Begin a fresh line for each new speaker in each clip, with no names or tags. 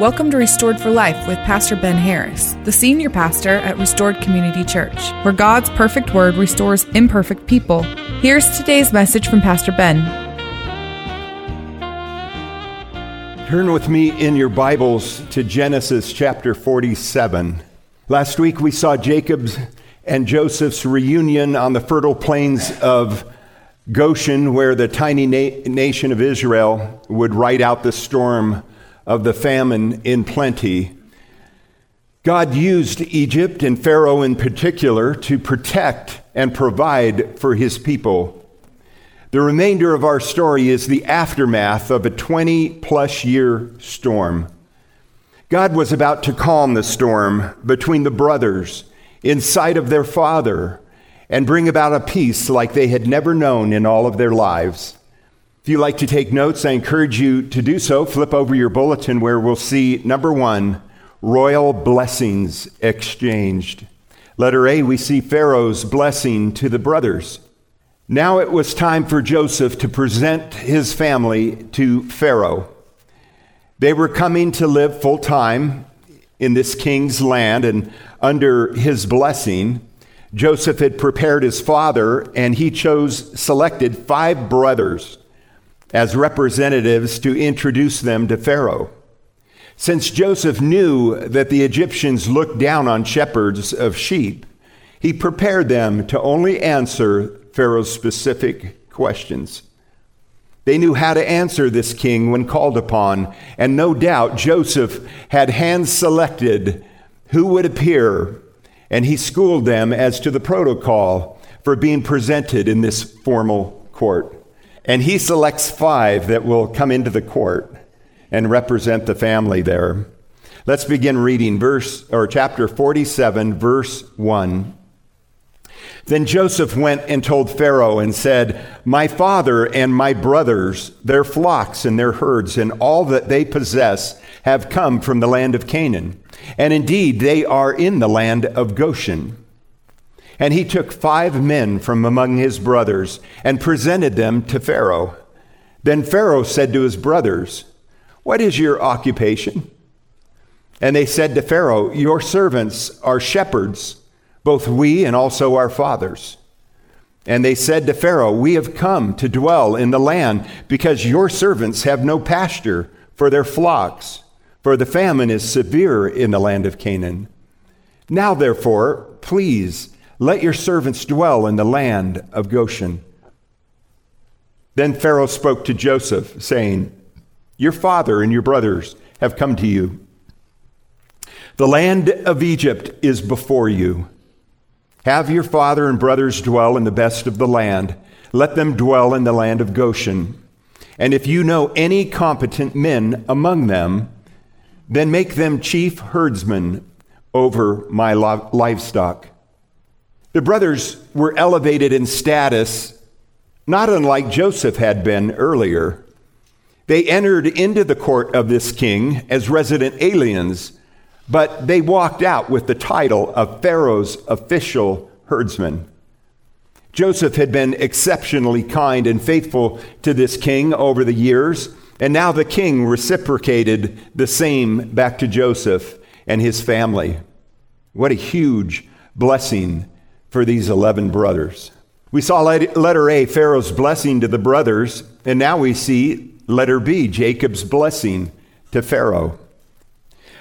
Welcome to Restored for Life with Pastor Ben Harris, the senior pastor at Restored Community Church, where God's perfect word restores imperfect people. Here's today's message from Pastor Ben.
Turn with me in your Bibles to Genesis chapter 47. Last week we saw Jacob's and Joseph's reunion on the fertile plains of Goshen, where the tiny na- nation of Israel would ride out the storm of the famine in plenty. God used Egypt and Pharaoh in particular to protect and provide for his people. The remainder of our story is the aftermath of a 20 plus year storm. God was about to calm the storm between the brothers in sight of their father and bring about a peace like they had never known in all of their lives. If you like to take notes, I encourage you to do so. Flip over your bulletin where we'll see number one, royal blessings exchanged. Letter A, we see Pharaoh's blessing to the brothers. Now it was time for Joseph to present his family to Pharaoh. They were coming to live full time in this king's land and under his blessing. Joseph had prepared his father and he chose, selected five brothers as representatives to introduce them to Pharaoh. Since Joseph knew that the Egyptians looked down on shepherds of sheep, he prepared them to only answer Pharaoh's specific questions. They knew how to answer this king when called upon, and no doubt Joseph had hand selected who would appear, and he schooled them as to the protocol for being presented in this formal court. And he selects five that will come into the court and represent the family there. Let's begin reading verse or chapter 47 verse 1. Then Joseph went and told Pharaoh and said, My father and my brothers, their flocks and their herds, and all that they possess have come from the land of Canaan. And indeed, they are in the land of Goshen. And he took five men from among his brothers and presented them to Pharaoh. Then Pharaoh said to his brothers, What is your occupation? And they said to Pharaoh, Your servants are shepherds, both we and also our fathers. And they said to Pharaoh, We have come to dwell in the land because your servants have no pasture for their flocks, for the famine is severe in the land of Canaan. Now, therefore, please, let your servants dwell in the land of Goshen. Then Pharaoh spoke to Joseph, saying, Your father and your brothers have come to you. The land of Egypt is before you. Have your father and brothers dwell in the best of the land. Let them dwell in the land of Goshen. And if you know any competent men among them, then make them chief herdsmen over my livestock. The brothers were elevated in status, not unlike Joseph had been earlier. They entered into the court of this king as resident aliens, but they walked out with the title of Pharaoh's official herdsman. Joseph had been exceptionally kind and faithful to this king over the years, and now the king reciprocated the same back to Joseph and his family. What a huge blessing for these 11 brothers. We saw letter A, Pharaoh's blessing to the brothers, and now we see letter B, Jacob's blessing to Pharaoh.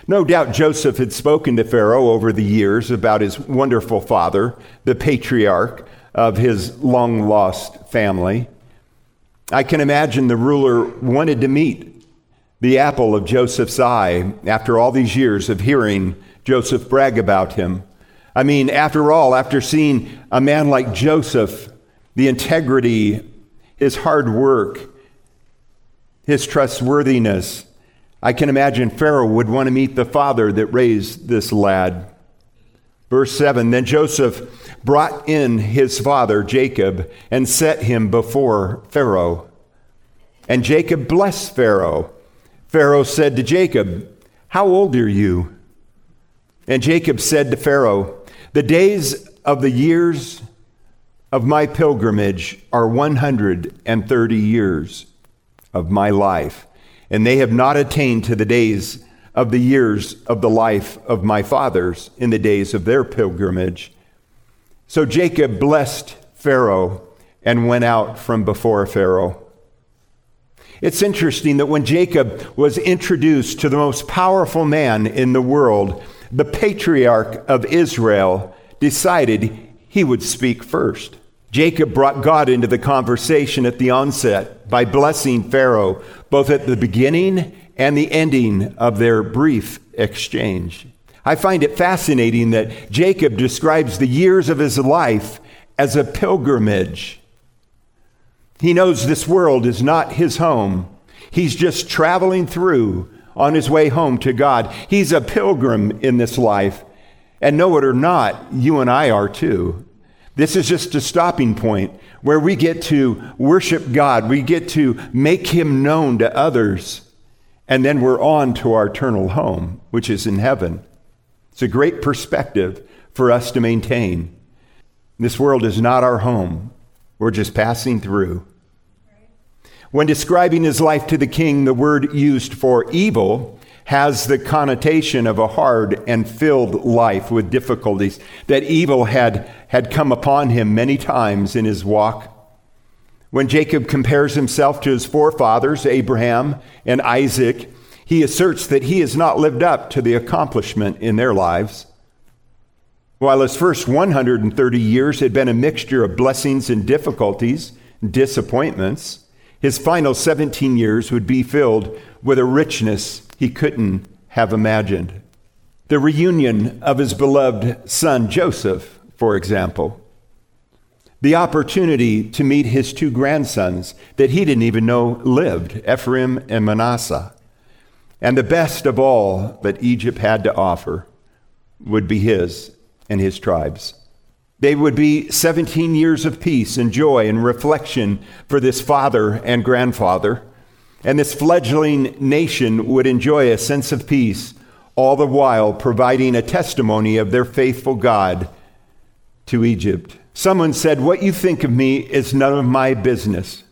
No doubt Joseph had spoken to Pharaoh over the years about his wonderful father, the patriarch of his long lost family. I can imagine the ruler wanted to meet the apple of Joseph's eye after all these years of hearing Joseph brag about him. I mean, after all, after seeing a man like Joseph, the integrity, his hard work, his trustworthiness, I can imagine Pharaoh would want to meet the father that raised this lad. Verse 7 Then Joseph brought in his father, Jacob, and set him before Pharaoh. And Jacob blessed Pharaoh. Pharaoh said to Jacob, How old are you? And Jacob said to Pharaoh, the days of the years of my pilgrimage are 130 years of my life, and they have not attained to the days of the years of the life of my fathers in the days of their pilgrimage. So Jacob blessed Pharaoh and went out from before Pharaoh. It's interesting that when Jacob was introduced to the most powerful man in the world, the patriarch of Israel decided he would speak first. Jacob brought God into the conversation at the onset by blessing Pharaoh, both at the beginning and the ending of their brief exchange. I find it fascinating that Jacob describes the years of his life as a pilgrimage. He knows this world is not his home. He's just traveling through on his way home to God. He's a pilgrim in this life. And know it or not, you and I are too. This is just a stopping point where we get to worship God, we get to make Him known to others, and then we're on to our eternal home, which is in heaven. It's a great perspective for us to maintain. This world is not our home, we're just passing through. When describing his life to the king, the word used for evil has the connotation of a hard and filled life with difficulties, that evil had, had come upon him many times in his walk. When Jacob compares himself to his forefathers, Abraham and Isaac, he asserts that he has not lived up to the accomplishment in their lives. While his first 130 years had been a mixture of blessings and difficulties, disappointments, his final 17 years would be filled with a richness he couldn't have imagined. The reunion of his beloved son Joseph, for example. The opportunity to meet his two grandsons that he didn't even know lived, Ephraim and Manasseh. And the best of all that Egypt had to offer would be his and his tribes. They would be 17 years of peace and joy and reflection for this father and grandfather and this fledgling nation would enjoy a sense of peace, all the while providing a testimony of their faithful God to Egypt. Someone said, What you think of me is none of my business.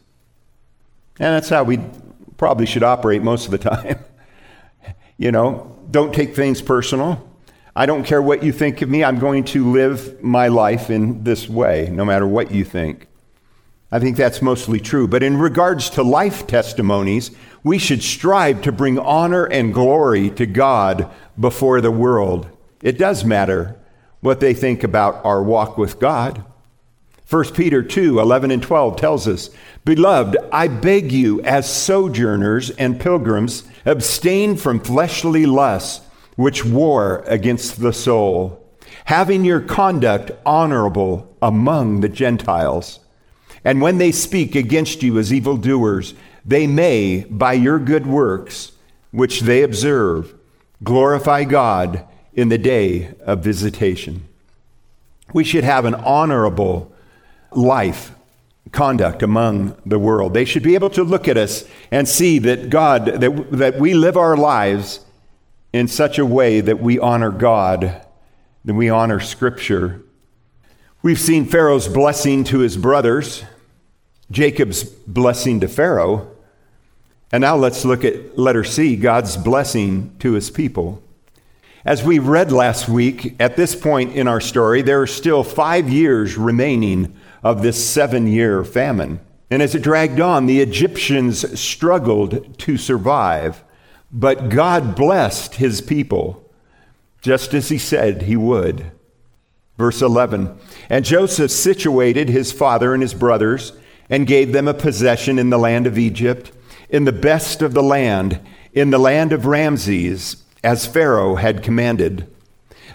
And that's how we probably should operate most of the time. you know, don't take things personal. I don't care what you think of me. I'm going to live my life in this way, no matter what you think. I think that's mostly true. But in regards to life testimonies, we should strive to bring honor and glory to God before the world. It does matter what they think about our walk with God. 1 Peter 2 11 and 12 tells us, Beloved, I beg you, as sojourners and pilgrims, abstain from fleshly lusts which war against the soul, having your conduct honorable among the Gentiles and when they speak against you as evildoers, they may, by your good works, which they observe, glorify God in the day of visitation. We should have an honorable life conduct among the world. They should be able to look at us and see that God, that, that we live our lives in such a way that we honor God, that we honor Scripture. We've seen Pharaoh's blessing to his brothers. Jacob's blessing to Pharaoh. And now let's look at letter C God's blessing to his people. As we read last week, at this point in our story, there are still five years remaining of this seven year famine. And as it dragged on, the Egyptians struggled to survive. But God blessed his people, just as he said he would. Verse 11 And Joseph situated his father and his brothers and gave them a possession in the land of Egypt, in the best of the land, in the land of Ramses, as Pharaoh had commanded.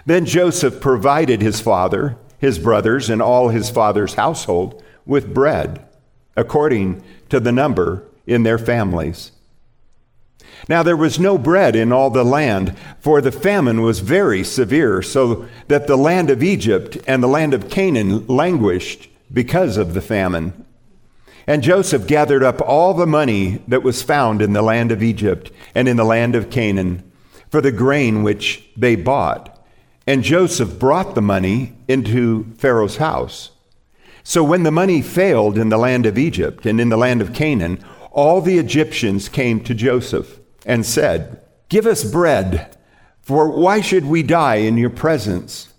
Then Joseph provided his father, his brothers, and all his father's household with bread, according to the number in their families. Now there was no bread in all the land, for the famine was very severe, so that the land of Egypt and the land of Canaan languished because of the famine. And Joseph gathered up all the money that was found in the land of Egypt and in the land of Canaan for the grain which they bought. And Joseph brought the money into Pharaoh's house. So when the money failed in the land of Egypt and in the land of Canaan, all the Egyptians came to Joseph and said, Give us bread, for why should we die in your presence?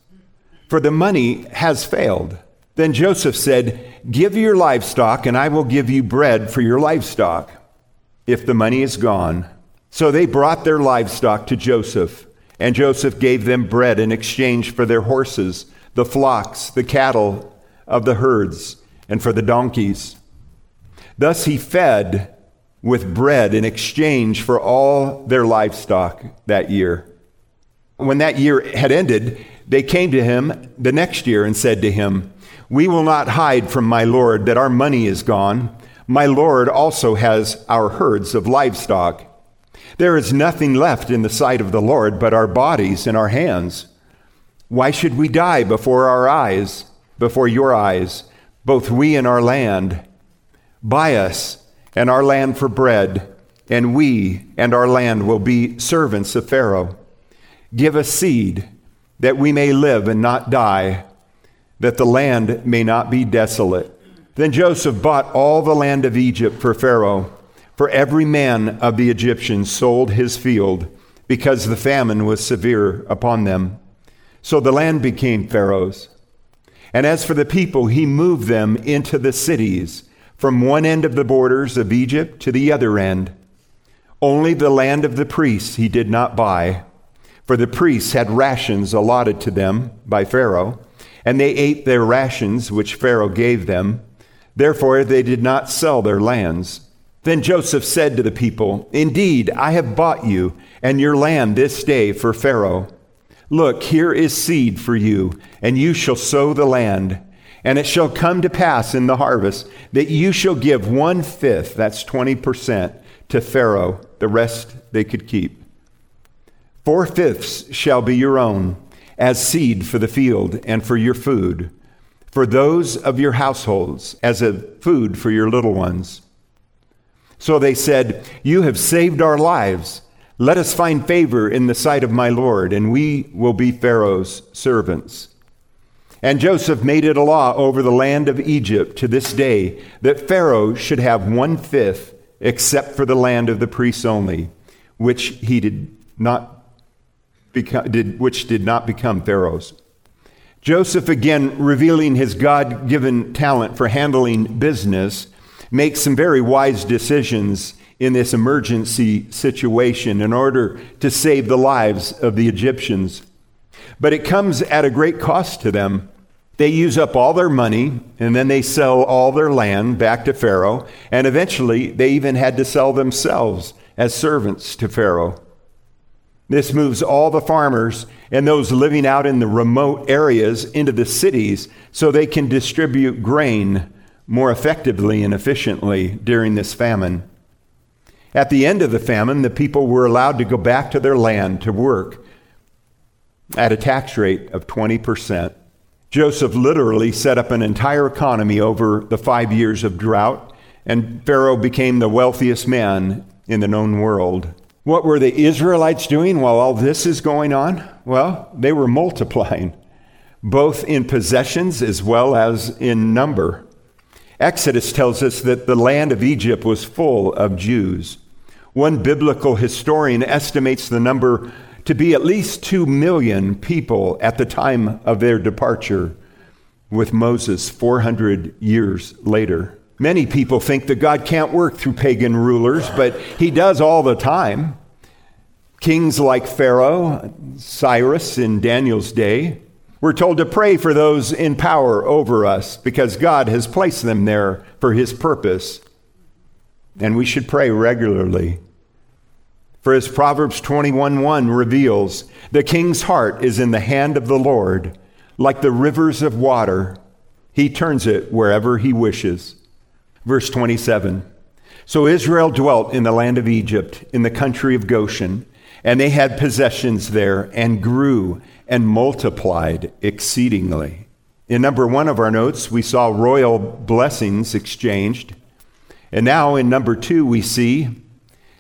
For the money has failed. Then Joseph said, Give your livestock, and I will give you bread for your livestock, if the money is gone. So they brought their livestock to Joseph, and Joseph gave them bread in exchange for their horses, the flocks, the cattle of the herds, and for the donkeys. Thus he fed with bread in exchange for all their livestock that year. When that year had ended, they came to him the next year and said to him, We will not hide from my Lord that our money is gone. My Lord also has our herds of livestock. There is nothing left in the sight of the Lord but our bodies and our hands. Why should we die before our eyes, before your eyes, both we and our land? Buy us and our land for bread, and we and our land will be servants of Pharaoh. Give us seed, that we may live and not die, that the land may not be desolate. Then Joseph bought all the land of Egypt for Pharaoh, for every man of the Egyptians sold his field, because the famine was severe upon them. So the land became Pharaoh's. And as for the people, he moved them into the cities from one end of the borders of Egypt to the other end. Only the land of the priests he did not buy, for the priests had rations allotted to them by Pharaoh, and they ate their rations which Pharaoh gave them. Therefore, they did not sell their lands. Then Joseph said to the people, Indeed, I have bought you and your land this day for Pharaoh. Look, here is seed for you, and you shall sow the land. And it shall come to pass in the harvest that you shall give one fifth, that's 20%, to Pharaoh. The rest they could keep. Four fifths shall be your own as seed for the field and for your food, for those of your households, as a food for your little ones. So they said, You have saved our lives. Let us find favor in the sight of my Lord, and we will be Pharaoh's servants. And Joseph made it a law over the land of Egypt to this day that Pharaoh should have one fifth, except for the land of the priests only, which he did not become, did, which did not become Pharaoh's. Joseph, again revealing his God given talent for handling business, makes some very wise decisions in this emergency situation in order to save the lives of the Egyptians but it comes at a great cost to them. They use up all their money and then they sell all their land back to Pharaoh, and eventually they even had to sell themselves as servants to Pharaoh. This moves all the farmers and those living out in the remote areas into the cities so they can distribute grain more effectively and efficiently during this famine. At the end of the famine, the people were allowed to go back to their land to work at a tax rate of 20%. Joseph literally set up an entire economy over the five years of drought, and Pharaoh became the wealthiest man in the known world. What were the Israelites doing while all this is going on? Well, they were multiplying, both in possessions as well as in number. Exodus tells us that the land of Egypt was full of Jews. One biblical historian estimates the number to be at least 2 million people at the time of their departure with Moses 400 years later. Many people think that God can't work through pagan rulers, but he does all the time. Kings like Pharaoh, Cyrus in Daniel's day, we're told to pray for those in power over us because God has placed them there for his purpose. And we should pray regularly. For as Proverbs 21:1 reveals, the king's heart is in the hand of the Lord, like the rivers of water. He turns it wherever he wishes. Verse 27. So Israel dwelt in the land of Egypt, in the country of Goshen, and they had possessions there, and grew and multiplied exceedingly. In number one of our notes, we saw royal blessings exchanged. And now in number two, we see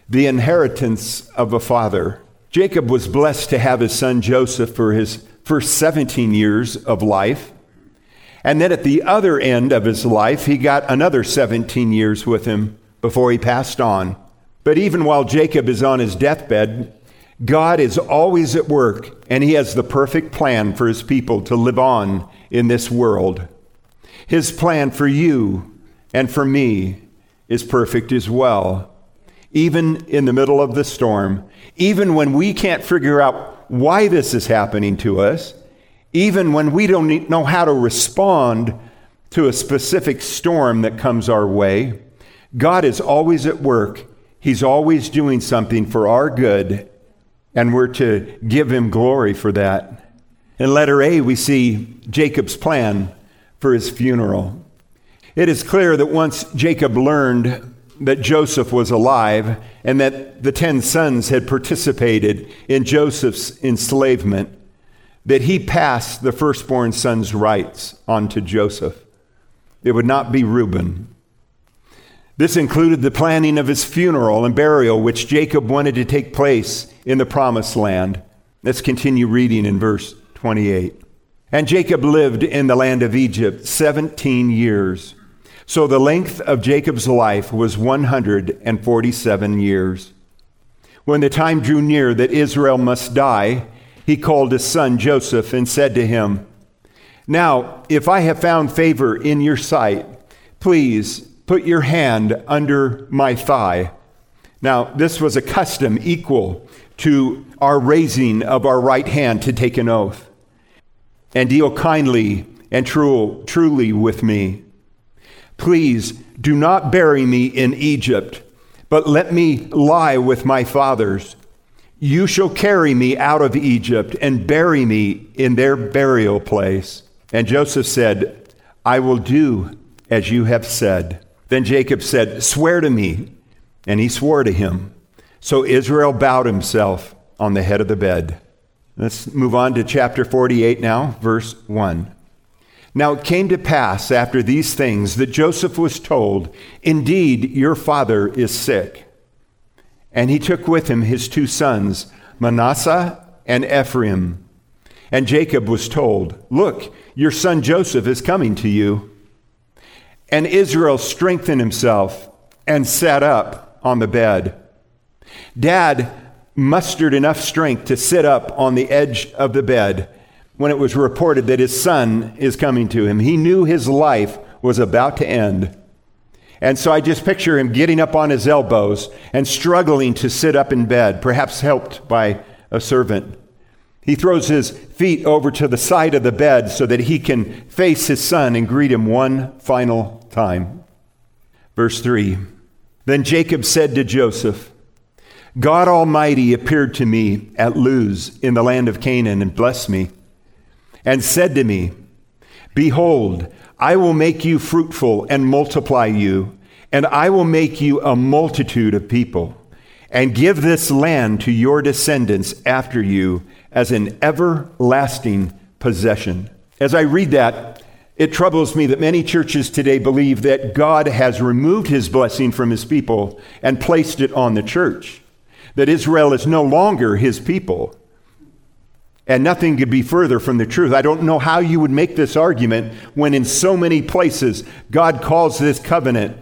the inheritance of a father. Jacob was blessed to have his son Joseph for his first 17 years of life. And then at the other end of his life, he got another 17 years with him before he passed on. But even while Jacob is on his deathbed, God is always at work, and He has the perfect plan for His people to live on in this world. His plan for you and for me is perfect as well. Even in the middle of the storm, even when we can't figure out why this is happening to us, even when we don't know how to respond to a specific storm that comes our way, God is always at work. He's always doing something for our good, and we're to give him glory for that. In letter A, we see Jacob's plan for his funeral. It is clear that once Jacob learned that Joseph was alive and that the ten sons had participated in Joseph's enslavement, that he passed the firstborn son's rights onto Joseph. It would not be Reuben. This included the planning of his funeral and burial, which Jacob wanted to take place in the promised land. Let's continue reading in verse 28. And Jacob lived in the land of Egypt 17 years. So the length of Jacob's life was 147 years. When the time drew near that Israel must die, he called his son Joseph and said to him, Now, if I have found favor in your sight, please put your hand under my thigh. Now, this was a custom equal to our raising of our right hand to take an oath and deal kindly and true, truly with me. Please do not bury me in Egypt, but let me lie with my fathers. You shall carry me out of Egypt and bury me in their burial place. And Joseph said, I will do as you have said. Then Jacob said, Swear to me. And he swore to him. So Israel bowed himself on the head of the bed. Let's move on to chapter 48 now, verse 1. Now it came to pass after these things that Joseph was told, Indeed, your father is sick. And he took with him his two sons, Manasseh and Ephraim. And Jacob was told, Look, your son Joseph is coming to you. And Israel strengthened himself and sat up on the bed. Dad mustered enough strength to sit up on the edge of the bed when it was reported that his son is coming to him. He knew his life was about to end. And so I just picture him getting up on his elbows and struggling to sit up in bed, perhaps helped by a servant. He throws his feet over to the side of the bed so that he can face his son and greet him one final time. Verse 3 Then Jacob said to Joseph, God Almighty appeared to me at Luz in the land of Canaan and blessed me, and said to me, Behold, I will make you fruitful and multiply you, and I will make you a multitude of people, and give this land to your descendants after you as an everlasting possession. As I read that, it troubles me that many churches today believe that God has removed his blessing from his people and placed it on the church that Israel is no longer his people. And nothing could be further from the truth. I don't know how you would make this argument when, in so many places, God calls this covenant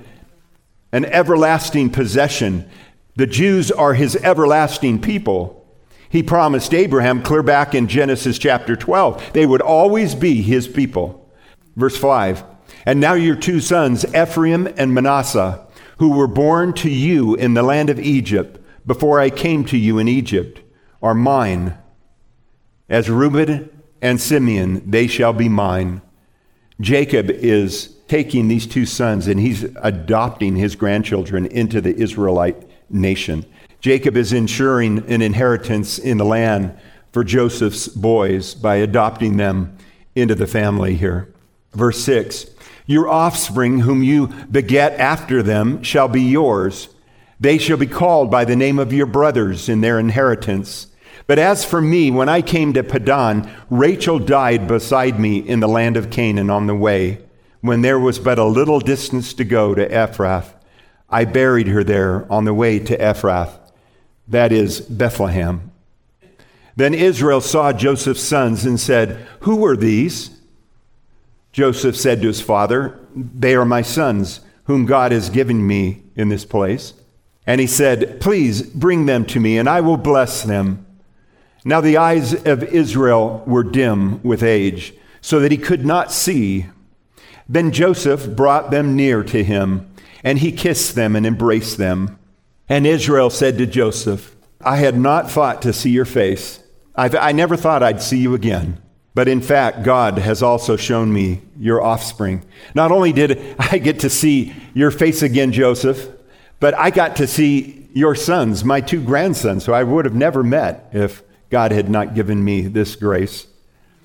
an everlasting possession. The Jews are his everlasting people. He promised Abraham, clear back in Genesis chapter 12, they would always be his people. Verse 5 And now your two sons, Ephraim and Manasseh, who were born to you in the land of Egypt, before I came to you in Egypt are mine. As Reuben and Simeon, they shall be mine. Jacob is taking these two sons and he's adopting his grandchildren into the Israelite nation. Jacob is ensuring an inheritance in the land for Joseph's boys by adopting them into the family here. Verse 6 Your offspring, whom you beget after them, shall be yours they shall be called by the name of your brothers in their inheritance. But as for me, when I came to Padan, Rachel died beside me in the land of Canaan on the way, when there was but a little distance to go to Ephrath. I buried her there on the way to Ephrath, that is, Bethlehem. Then Israel saw Joseph's sons and said, Who are these? Joseph said to his father, They are my sons, whom God has given me in this place. And he said, Please bring them to me, and I will bless them. Now the eyes of Israel were dim with age, so that he could not see. Then Joseph brought them near to him, and he kissed them and embraced them. And Israel said to Joseph, I had not thought to see your face. I've, i never thought I'd see you again. But in fact, God has also shown me your offspring. Not only did I get to see your face again, Joseph, but I got to see your sons, my two grandsons, who I would have never met if God had not given me this grace.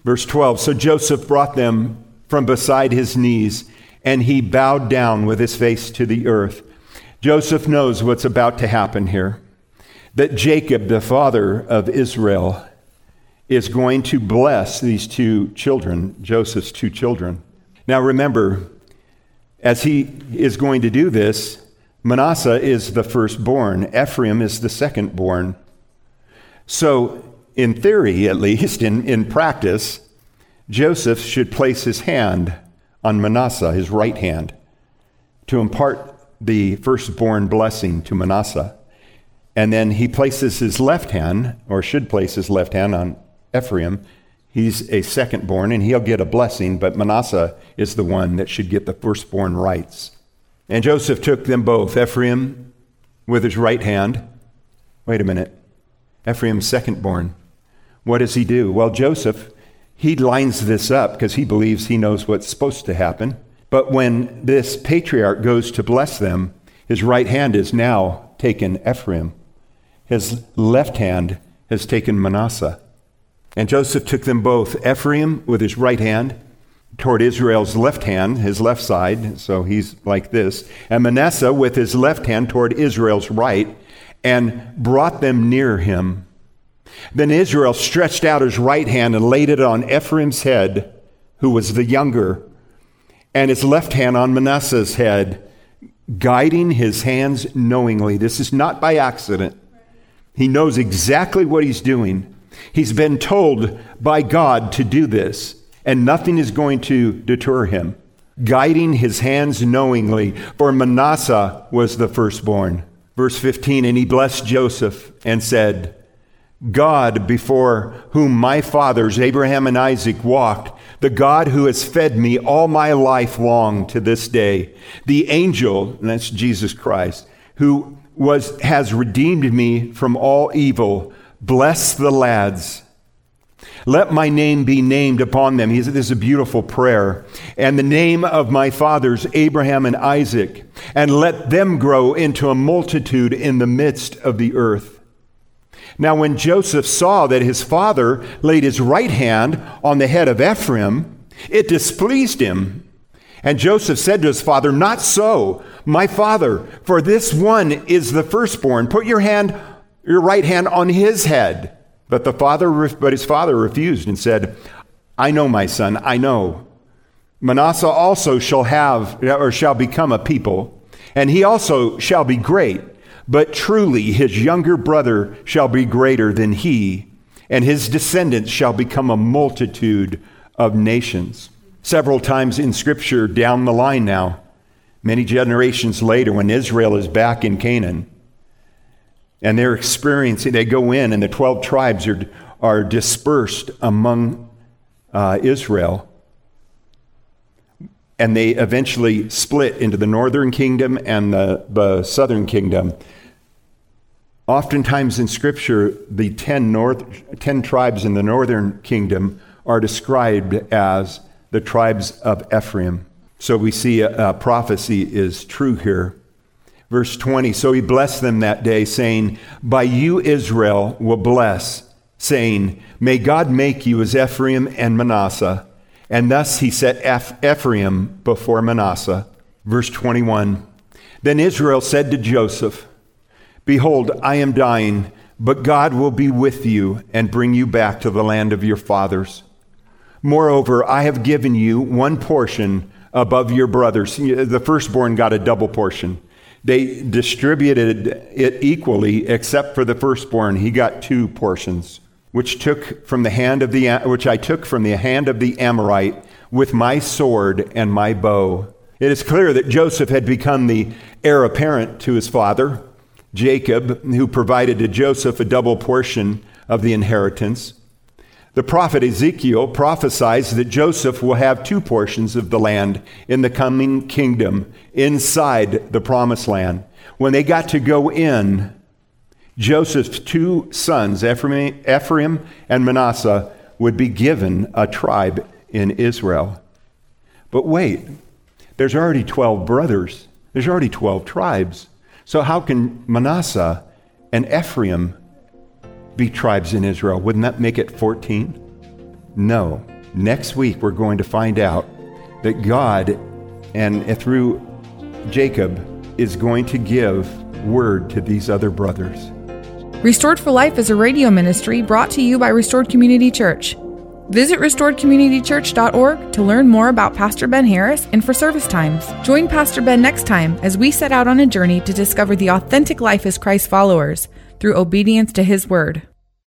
Verse 12 So Joseph brought them from beside his knees, and he bowed down with his face to the earth. Joseph knows what's about to happen here that Jacob, the father of Israel, is going to bless these two children, Joseph's two children. Now remember, as he is going to do this, Manasseh is the firstborn, Ephraim is the secondborn. So in theory at least, in, in practice, Joseph should place his hand on Manasseh, his right hand, to impart the firstborn blessing to Manasseh. And then he places his left hand, or should place his left hand on Ephraim. He's a secondborn, and he'll get a blessing, but Manasseh is the one that should get the firstborn rights. And Joseph took them both, Ephraim with his right hand. Wait a minute. Ephraim's secondborn. What does he do? Well, Joseph, he lines this up because he believes he knows what's supposed to happen. But when this patriarch goes to bless them, his right hand is now taken Ephraim. His left hand has taken Manasseh. And Joseph took them both, Ephraim with his right hand toward Israel's left hand, his left side, so he's like this, and Manasseh with his left hand toward Israel's right, and brought them near him. Then Israel stretched out his right hand and laid it on Ephraim's head, who was the younger, and his left hand on Manasseh's head, guiding his hands knowingly. This is not by accident. He knows exactly what he's doing. He's been told by God to do this, and nothing is going to deter him. Guiding his hands knowingly, for Manasseh was the firstborn. Verse 15, and he blessed Joseph and said, God before whom my fathers, Abraham and Isaac, walked, the God who has fed me all my life long to this day, the angel, and that's Jesus Christ, who was, has redeemed me from all evil, bless the lads. Let my name be named upon them. This is a beautiful prayer. And the name of my fathers, Abraham and Isaac, and let them grow into a multitude in the midst of the earth. Now, when Joseph saw that his father laid his right hand on the head of Ephraim, it displeased him. And Joseph said to his father, Not so, my father, for this one is the firstborn. Put your hand, your right hand on his head. But the father, but his father refused and said, I know, my son, I know. Manasseh also shall have, or shall become a people, and he also shall be great. But truly his younger brother shall be greater than he, and his descendants shall become a multitude of nations. Several times in Scripture down the line now, many generations later, when Israel is back in Canaan, and they're experiencing, they go in, and the 12 tribes are, are dispersed among uh, Israel and they eventually split into the northern kingdom and the, the southern kingdom. Oftentimes in Scripture, the ten, north, ten tribes in the northern kingdom are described as the tribes of Ephraim. So we see a, a prophecy is true here. Verse 20 So he blessed them that day, saying, By you Israel will bless, saying, May God make you as Ephraim and Manasseh and thus he set Ephraim before Manasseh. Verse 21 Then Israel said to Joseph, Behold, I am dying, but God will be with you and bring you back to the land of your fathers. Moreover, I have given you one portion above your brothers. The firstborn got a double portion. They distributed it equally, except for the firstborn. He got two portions which took from the hand of the which I took from the hand of the Amorite with my sword and my bow. It is clear that Joseph had become the heir apparent to his father, Jacob, who provided to Joseph a double portion of the inheritance. The prophet Ezekiel prophesies that Joseph will have two portions of the land in the coming kingdom inside the promised land. When they got to go in, Joseph's two sons, Ephraim, and Manasseh, would be given a tribe in Israel. But wait, there's already 12 brothers, there's already 12 tribes. So, how can Manasseh and Ephraim be tribes in Israel? Wouldn't that make it 14? No. Next week, we're going to find out that God, and through Jacob, is going to give word to these other brothers.
Restored for Life is a radio ministry brought to you by Restored Community Church. Visit restoredcommunitychurch.org to learn more about Pastor Ben Harris and for service times. Join Pastor Ben next time as we set out on a journey to discover the authentic life as Christ followers through obedience to his word.